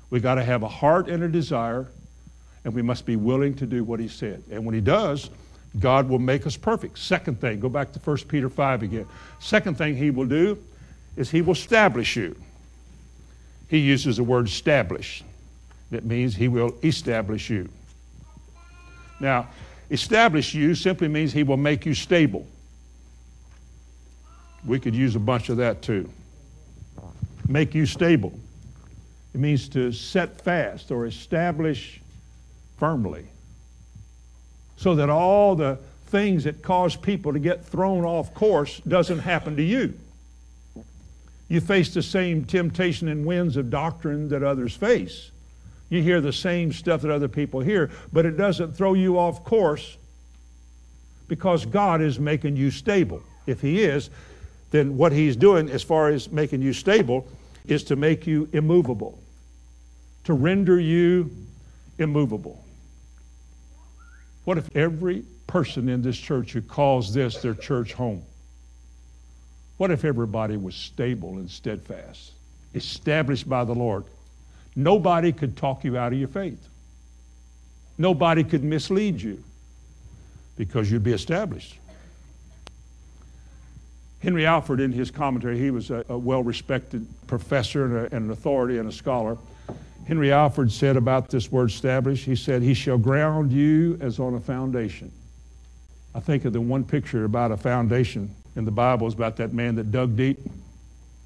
we got to have a heart and a desire, and we must be willing to do what He said. And when He does, God will make us perfect. Second thing, go back to 1 Peter 5 again. Second thing He will do is He will establish you. He uses the word establish. That means He will establish you. Now, establish you simply means He will make you stable. We could use a bunch of that too. Make you stable. It means to set fast or establish firmly. So that all the things that cause people to get thrown off course doesn't happen to you. You face the same temptation and winds of doctrine that others face. You hear the same stuff that other people hear, but it doesn't throw you off course because God is making you stable. If He is, then what He's doing as far as making you stable is to make you immovable, to render you immovable. What if every person in this church who calls this their church home? What if everybody was stable and steadfast, established by the Lord? Nobody could talk you out of your faith. Nobody could mislead you because you'd be established. Henry Alford, in his commentary, he was a, a well respected professor and, a, and, an authority and a scholar. Henry Alford said about this word established, he said, He shall ground you as on a foundation. I think of the one picture about a foundation in the Bible is about that man that dug deep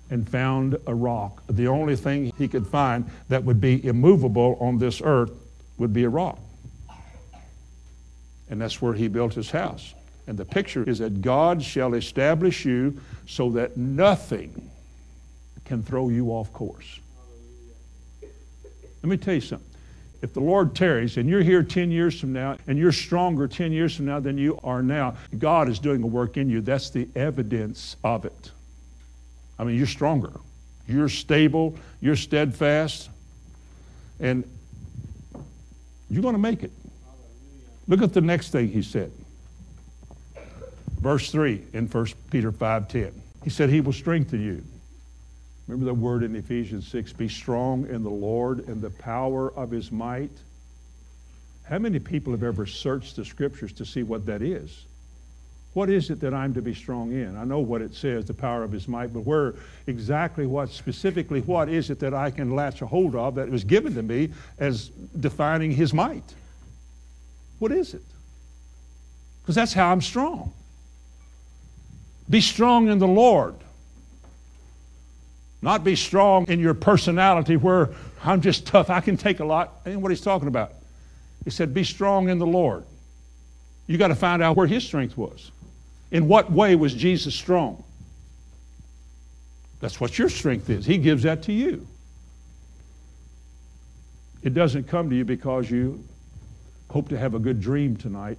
and found a rock. The only thing he could find that would be immovable on this earth would be a rock. And that's where he built his house. And the picture is that God shall establish you so that nothing can throw you off course. Let me tell you something. If the Lord tarries and you're here 10 years from now and you're stronger 10 years from now than you are now, God is doing a work in you. That's the evidence of it. I mean, you're stronger. You're stable. You're steadfast. And you're going to make it. Look at the next thing he said. Verse 3 in 1 Peter 5.10. He said, he will strengthen you. Remember the word in Ephesians 6, be strong in the Lord and the power of his might. How many people have ever searched the scriptures to see what that is? What is it that I'm to be strong in? I know what it says, the power of his might, but where exactly what, specifically, what is it that I can latch a hold of that was given to me as defining his might? What is it? Because that's how I'm strong. Be strong in the Lord. Not be strong in your personality where I'm just tough, I can take a lot. And what he's talking about. He said, Be strong in the Lord. You got to find out where his strength was. In what way was Jesus strong? That's what your strength is. He gives that to you. It doesn't come to you because you hope to have a good dream tonight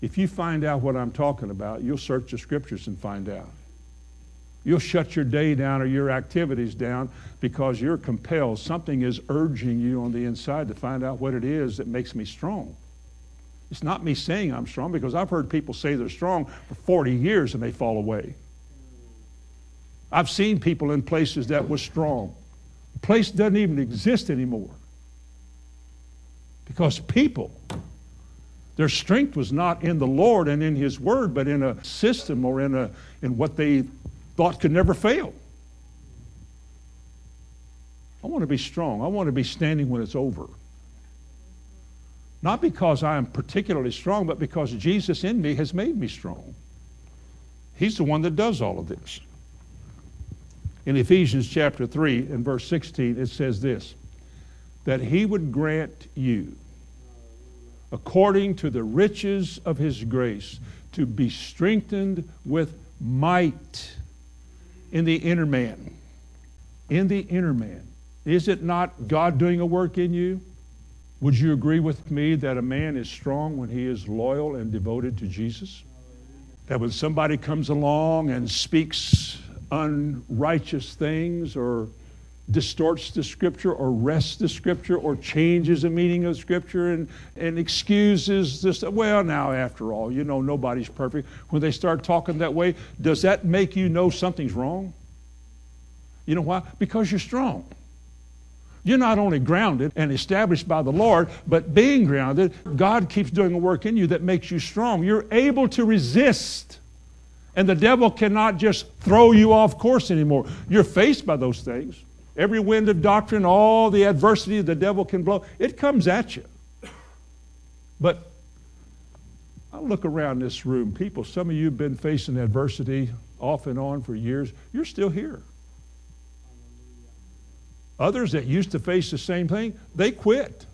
If you find out what I'm talking about, you'll search the scriptures and find out. You'll shut your day down or your activities down because you're compelled. Something is urging you on the inside to find out what it is that makes me strong. It's not me saying I'm strong because I've heard people say they're strong for 40 years and they fall away. I've seen people in places that were strong. The place doesn't even exist anymore because people their strength was not in the Lord and in His Word, but in a system or in, a, in what they thought could never fail. I want to be strong. I want to be standing when it's over. Not because I am particularly strong, but because Jesus in me has made me strong. He's the one that does all of this. In Ephesians chapter 3 and verse 16, it says this that He would grant you, according to the riches of His grace, to be strengthened with might in the inner man. In the inner man. Is it not God doing a work in you? Would you agree with me that a man is strong when he is loyal and devoted to Jesus? That when somebody comes along and speaks unrighteous things or distorts the scripture or wrests the scripture or changes the meaning of scripture and, and excuses this. Well, now, after all, you know, nobody's perfect. When they start talking that way, does that make you know something's wrong? You know why? Because you're strong. You're not only grounded and established by the Lord, but being grounded, God keeps doing a work in you that makes you strong. You're able to resist. And the devil cannot just throw you off course anymore. You're faced by those things. Every wind of doctrine, all the adversity the devil can blow, it comes at you. But I look around this room, people, some of you have been facing adversity off and on for years. You're still here. Others that used to face the same thing, they quit.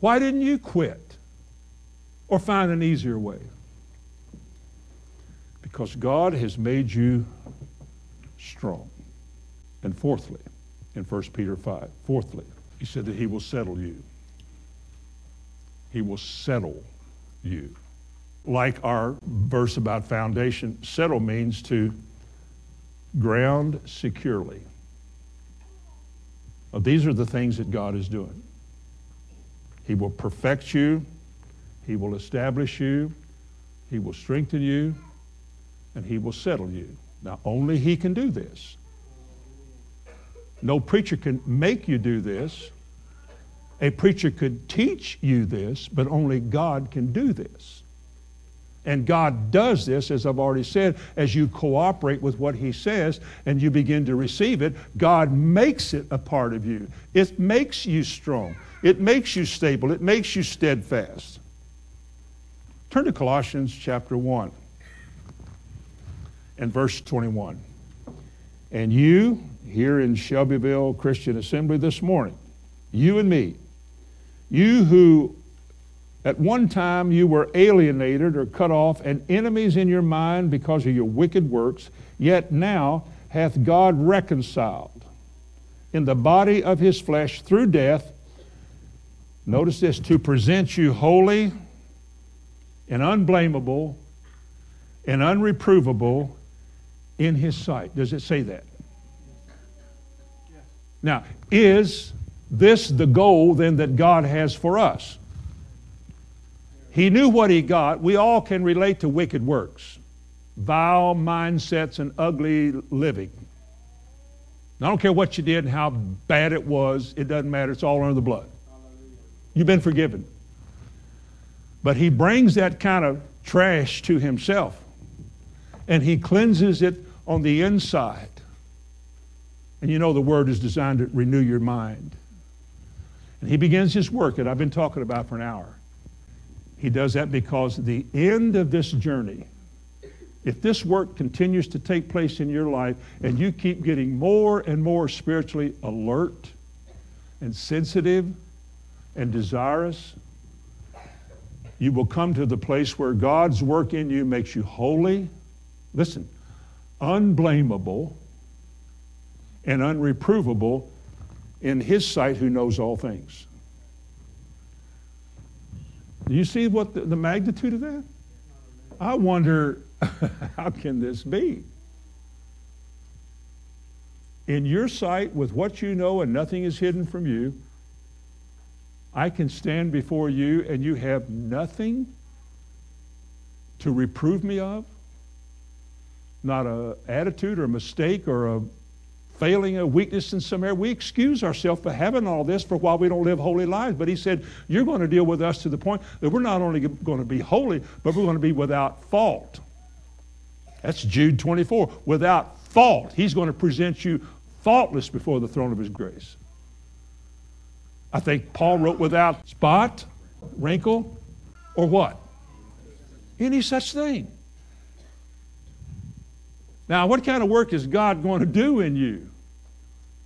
Why didn't you quit or find an easier way? Because God has made you strong. And fourthly, in 1 Peter 5, fourthly, he said that he will settle you. He will settle you. Like our verse about foundation, settle means to ground securely. Now, these are the things that God is doing. He will perfect you, He will establish you, He will strengthen you, and He will settle you. Now, only He can do this. No preacher can make you do this. A preacher could teach you this, but only God can do this. And God does this, as I've already said, as you cooperate with what He says and you begin to receive it, God makes it a part of you. It makes you strong, it makes you stable, it makes you steadfast. Turn to Colossians chapter 1 and verse 21. And you, here in Shelbyville Christian Assembly this morning, you and me, you who at one time you were alienated or cut off and enemies in your mind because of your wicked works, yet now hath God reconciled in the body of his flesh through death. Notice this to present you holy and unblameable and unreprovable in his sight. Does it say that? Now, is this the goal then that God has for us? He knew what he got. We all can relate to wicked works, vile mindsets, and ugly living. I don't care what you did and how bad it was, it doesn't matter. It's all under the blood. You've been forgiven. But he brings that kind of trash to himself and he cleanses it on the inside. And you know the word is designed to renew your mind. And he begins his work that I've been talking about for an hour. He does that because the end of this journey, if this work continues to take place in your life and you keep getting more and more spiritually alert and sensitive and desirous, you will come to the place where God's work in you makes you holy, listen, unblameable, and unreprovable in his sight who knows all things. Do you see what the, the magnitude of that? I wonder, <laughs> how can this be? In your sight, with what you know, and nothing is hidden from you, I can stand before you and you have nothing to reprove me of? Not a attitude or a mistake or a failing, a weakness in some area. We excuse ourselves for having all this for while we don't live holy lives. But he said, You're going to deal with us to the point that we're not only going to be holy, but we're going to be without fault. That's Jude 24. Without fault. He's going to present you faultless before the throne of his grace. I think Paul wrote without spot, wrinkle, or what? Any such thing. Now, what kind of work is God going to do in you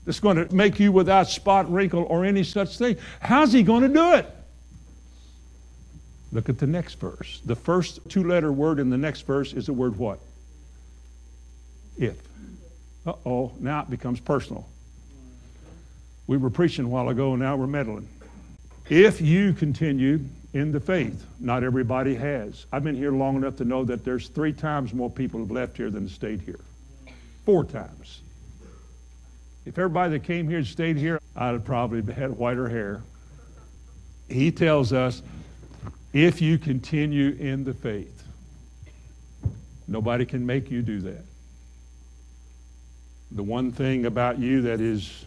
that's going to make you without spot, wrinkle, or any such thing? How's He going to do it? Look at the next verse. The first two letter word in the next verse is the word what? If. Uh oh, now it becomes personal. We were preaching a while ago, and now we're meddling. If you continue in the faith, not everybody has. I've been here long enough to know that there's three times more people have left here than stayed here. Four times. If everybody that came here had stayed here, I'd have probably had whiter hair. He tells us if you continue in the faith, nobody can make you do that. The one thing about you that is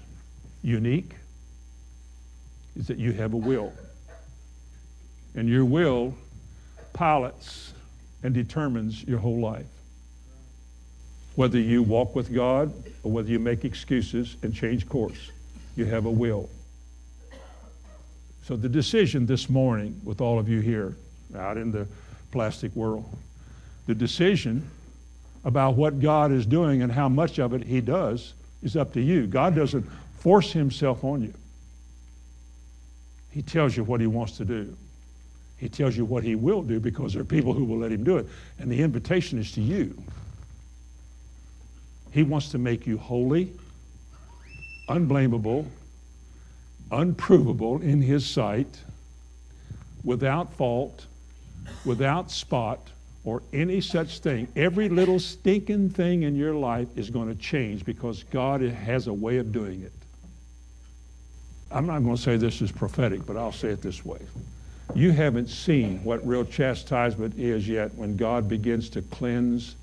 unique is that you have a will. And your will pilots and determines your whole life. Whether you walk with God or whether you make excuses and change course, you have a will. So the decision this morning with all of you here out in the plastic world, the decision about what God is doing and how much of it He does is up to you. God doesn't force Himself on you. He tells you what He wants to do. He tells you what He will do because there are people who will let Him do it. And the invitation is to you. He wants to make you holy, unblameable, unprovable in His sight, without fault, without spot, or any such thing. Every little stinking thing in your life is going to change because God has a way of doing it. I'm not going to say this is prophetic, but I'll say it this way. You haven't seen what real chastisement is yet when God begins to cleanse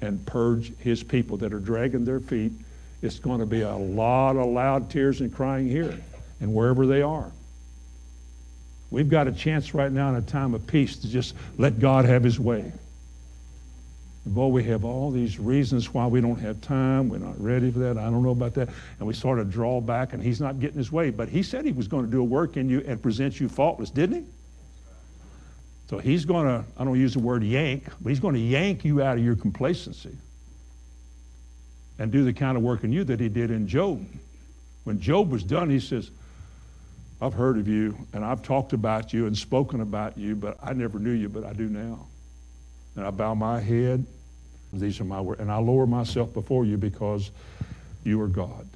and purge his people that are dragging their feet. It's going to be a lot of loud tears and crying here and wherever they are. We've got a chance right now in a time of peace to just let God have his way. And boy, we have all these reasons why we don't have time. We're not ready for that. I don't know about that. And we sort of draw back, and he's not getting his way. But he said he was going to do a work in you and present you faultless, didn't he? So he's going to, I don't use the word yank, but he's going to yank you out of your complacency and do the kind of work in you that he did in Job. When Job was done, he says, I've heard of you, and I've talked about you and spoken about you, but I never knew you, but I do now. And I bow my head. These are my words. And I lower myself before you because you are God.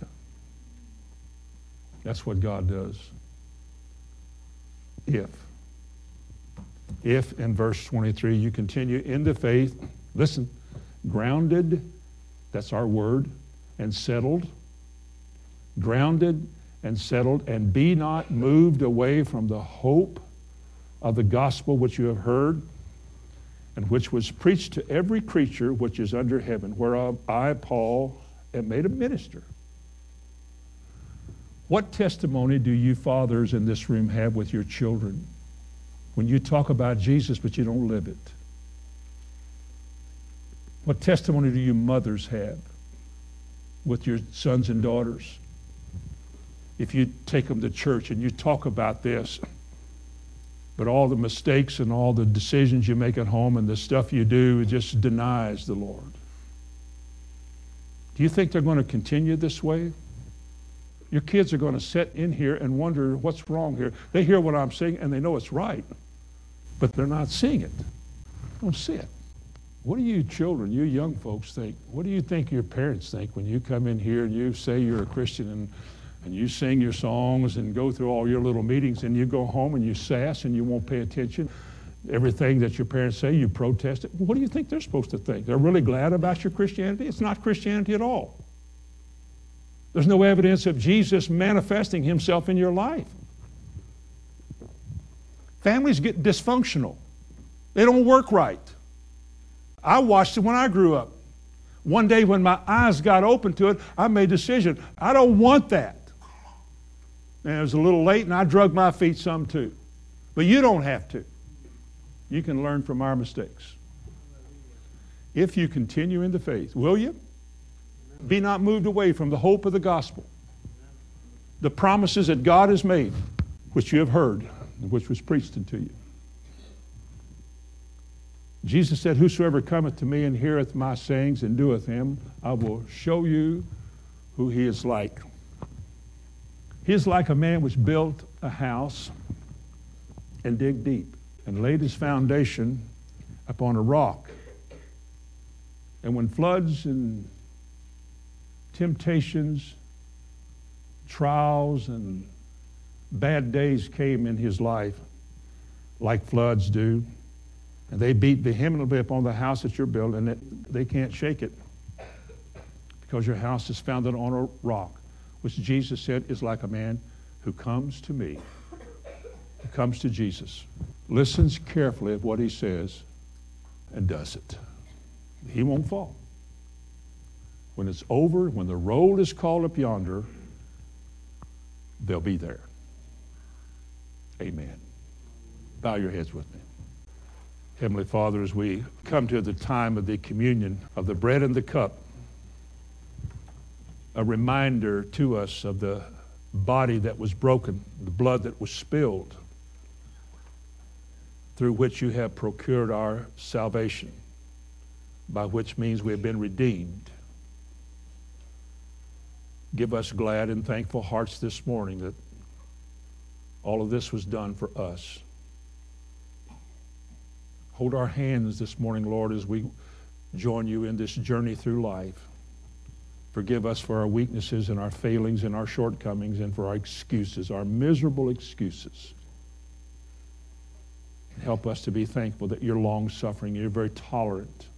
That's what God does. If. If, in verse 23, you continue in the faith, listen, grounded, that's our word, and settled, grounded and settled, and be not moved away from the hope of the gospel which you have heard and which was preached to every creature which is under heaven, whereof I, Paul, am made a minister. What testimony do you fathers in this room have with your children when you talk about Jesus but you don't live it? What testimony do you mothers have with your sons and daughters? If you take them to church and you talk about this, but all the mistakes and all the decisions you make at home and the stuff you do just denies the Lord. Do you think they're going to continue this way? Your kids are going to sit in here and wonder what's wrong here. They hear what I'm saying and they know it's right, but they're not seeing it. Don't see it. What do you children, you young folks think? What do you think your parents think when you come in here and you say you're a Christian and and you sing your songs and go through all your little meetings and you go home and you sass and you won't pay attention. Everything that your parents say, you protest it. What do you think they're supposed to think? They're really glad about your Christianity? It's not Christianity at all. There's no evidence of Jesus manifesting himself in your life. Families get dysfunctional, they don't work right. I watched it when I grew up. One day when my eyes got open to it, I made a decision. I don't want that. And it was a little late, and I drug my feet some too. But you don't have to. You can learn from our mistakes. If you continue in the faith, will you? Be not moved away from the hope of the gospel, the promises that God has made, which you have heard, which was preached unto you. Jesus said, Whosoever cometh to me and heareth my sayings and doeth them, I will show you who he is like. He is like a man which built a house and dig deep and laid his foundation upon a rock. And when floods and temptations, trials, and bad days came in his life, like floods do, and they beat vehemently upon the house that you're building, they can't shake it because your house is founded on a rock which Jesus said is like a man who comes to me, who comes to Jesus, listens carefully of what he says, and does it. He won't fall. When it's over, when the roll is called up yonder, they'll be there. Amen. Bow your heads with me. Heavenly Father, as we come to the time of the communion of the bread and the cup, a reminder to us of the body that was broken, the blood that was spilled, through which you have procured our salvation, by which means we have been redeemed. Give us glad and thankful hearts this morning that all of this was done for us. Hold our hands this morning, Lord, as we join you in this journey through life. Forgive us for our weaknesses and our failings and our shortcomings and for our excuses, our miserable excuses. Help us to be thankful that you're long suffering, you're very tolerant,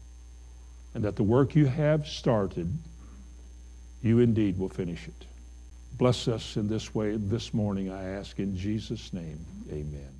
and that the work you have started, you indeed will finish it. Bless us in this way this morning, I ask in Jesus' name. Amen.